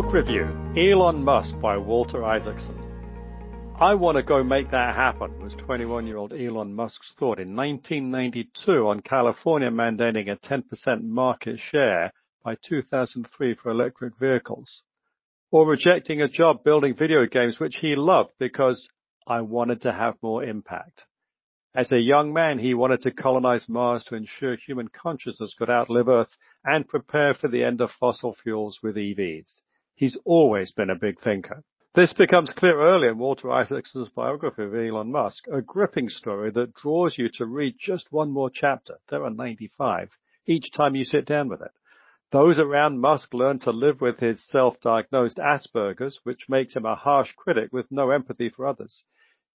Book review Elon Musk by Walter Isaacson. I want to go make that happen was 21 year old Elon Musk's thought in 1992 on California mandating a 10% market share by 2003 for electric vehicles. Or rejecting a job building video games which he loved because I wanted to have more impact. As a young man, he wanted to colonize Mars to ensure human consciousness could outlive Earth and prepare for the end of fossil fuels with EVs. He's always been a big thinker. This becomes clear early in Walter Isaacson's biography of Elon Musk, a gripping story that draws you to read just one more chapter. There are 95 each time you sit down with it. Those around Musk learn to live with his self-diagnosed Asperger's, which makes him a harsh critic with no empathy for others.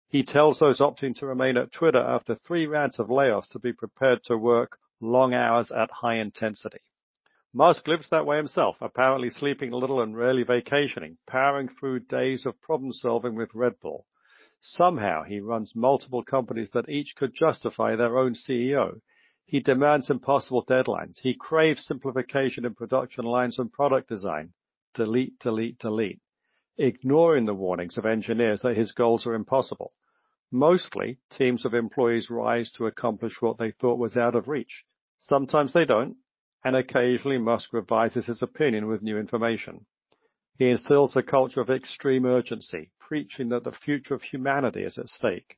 He tells those opting to remain at Twitter after three rounds of layoffs to be prepared to work long hours at high intensity. Musk lives that way himself, apparently sleeping little and rarely vacationing, powering through days of problem solving with Red Bull. Somehow he runs multiple companies that each could justify their own CEO. He demands impossible deadlines. He craves simplification in production lines and product design. Delete, delete, delete. Ignoring the warnings of engineers that his goals are impossible. Mostly, teams of employees rise to accomplish what they thought was out of reach. Sometimes they don't, and occasionally Musk revises his opinion with new information. He instills a culture of extreme urgency, preaching that the future of humanity is at stake.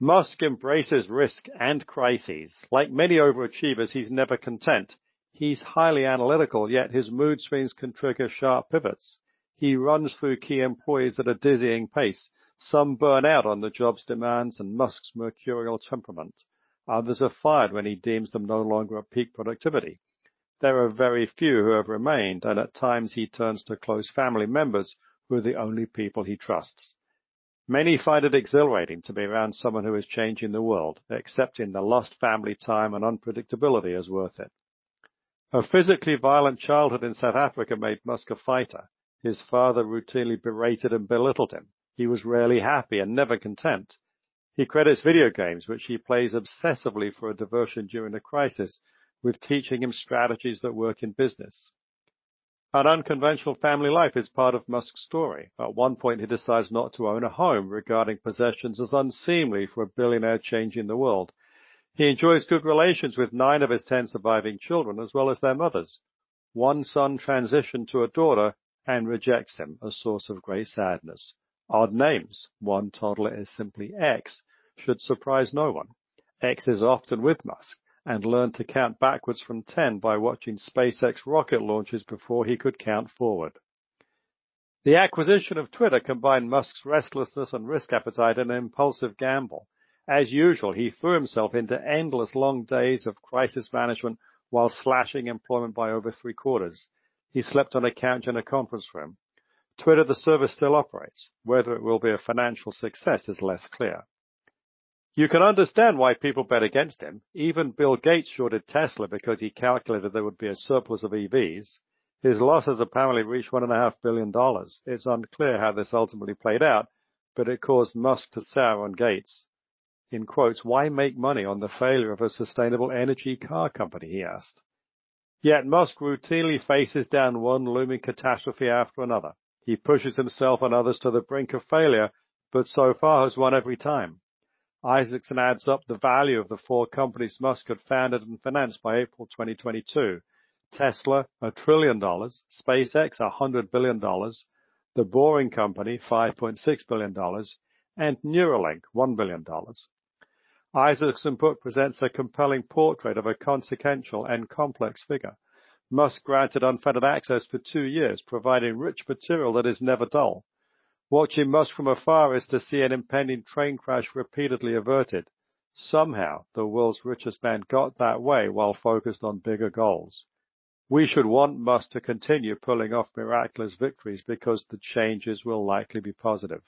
Musk embraces risk and crises. Like many overachievers, he's never content. He's highly analytical, yet his mood swings can trigger sharp pivots. He runs through key employees at a dizzying pace, some burn out on the job's demands and Musk's mercurial temperament. Uh, Others are fired when he deems them no longer at peak productivity. There are very few who have remained, and at times he turns to close family members who are the only people he trusts. Many find it exhilarating to be around someone who is changing the world, accepting the lost family time and unpredictability as worth it. A physically violent childhood in South Africa made Musk a fighter. His father routinely berated and belittled him. He was rarely happy and never content. He credits video games, which he plays obsessively for a diversion during a crisis, with teaching him strategies that work in business. An unconventional family life is part of Musk's story. At one point, he decides not to own a home, regarding possessions as unseemly for a billionaire changing the world. He enjoys good relations with nine of his ten surviving children, as well as their mothers. One son transitioned to a daughter and rejects him, a source of great sadness. Odd names. One toddler is simply X should surprise no one. X is often with Musk and learned to count backwards from 10 by watching SpaceX rocket launches before he could count forward. The acquisition of Twitter combined Musk's restlessness and risk appetite in an impulsive gamble. As usual, he threw himself into endless long days of crisis management while slashing employment by over three quarters. He slept on a couch in a conference room. Twitter, the service still operates. Whether it will be a financial success is less clear. You can understand why people bet against him. Even Bill Gates shorted Tesla because he calculated there would be a surplus of EVs. His losses apparently reached $1.5 billion. It's unclear how this ultimately played out, but it caused Musk to sour on Gates. In quotes, why make money on the failure of a sustainable energy car company, he asked. Yet Musk routinely faces down one looming catastrophe after another. He pushes himself and others to the brink of failure, but so far has won every time. Isaacson adds up the value of the four companies Musk had founded and financed by April 2022. Tesla, a trillion dollars, SpaceX, a hundred billion dollars, The Boring Company, $5.6 billion, and Neuralink, $1 billion. Isaacson book presents a compelling portrait of a consequential and complex figure. Musk granted unfettered access for two years, providing rich material that is never dull. Watching Musk from afar is to see an impending train crash repeatedly averted. Somehow, the world's richest man got that way while focused on bigger goals. We should want Musk to continue pulling off miraculous victories because the changes will likely be positive.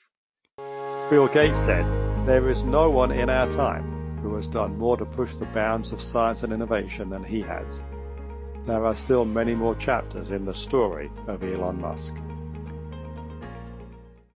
Bill Gates said, there is no one in our time who has done more to push the bounds of science and innovation than he has. There are still many more chapters in the story of Elon Musk.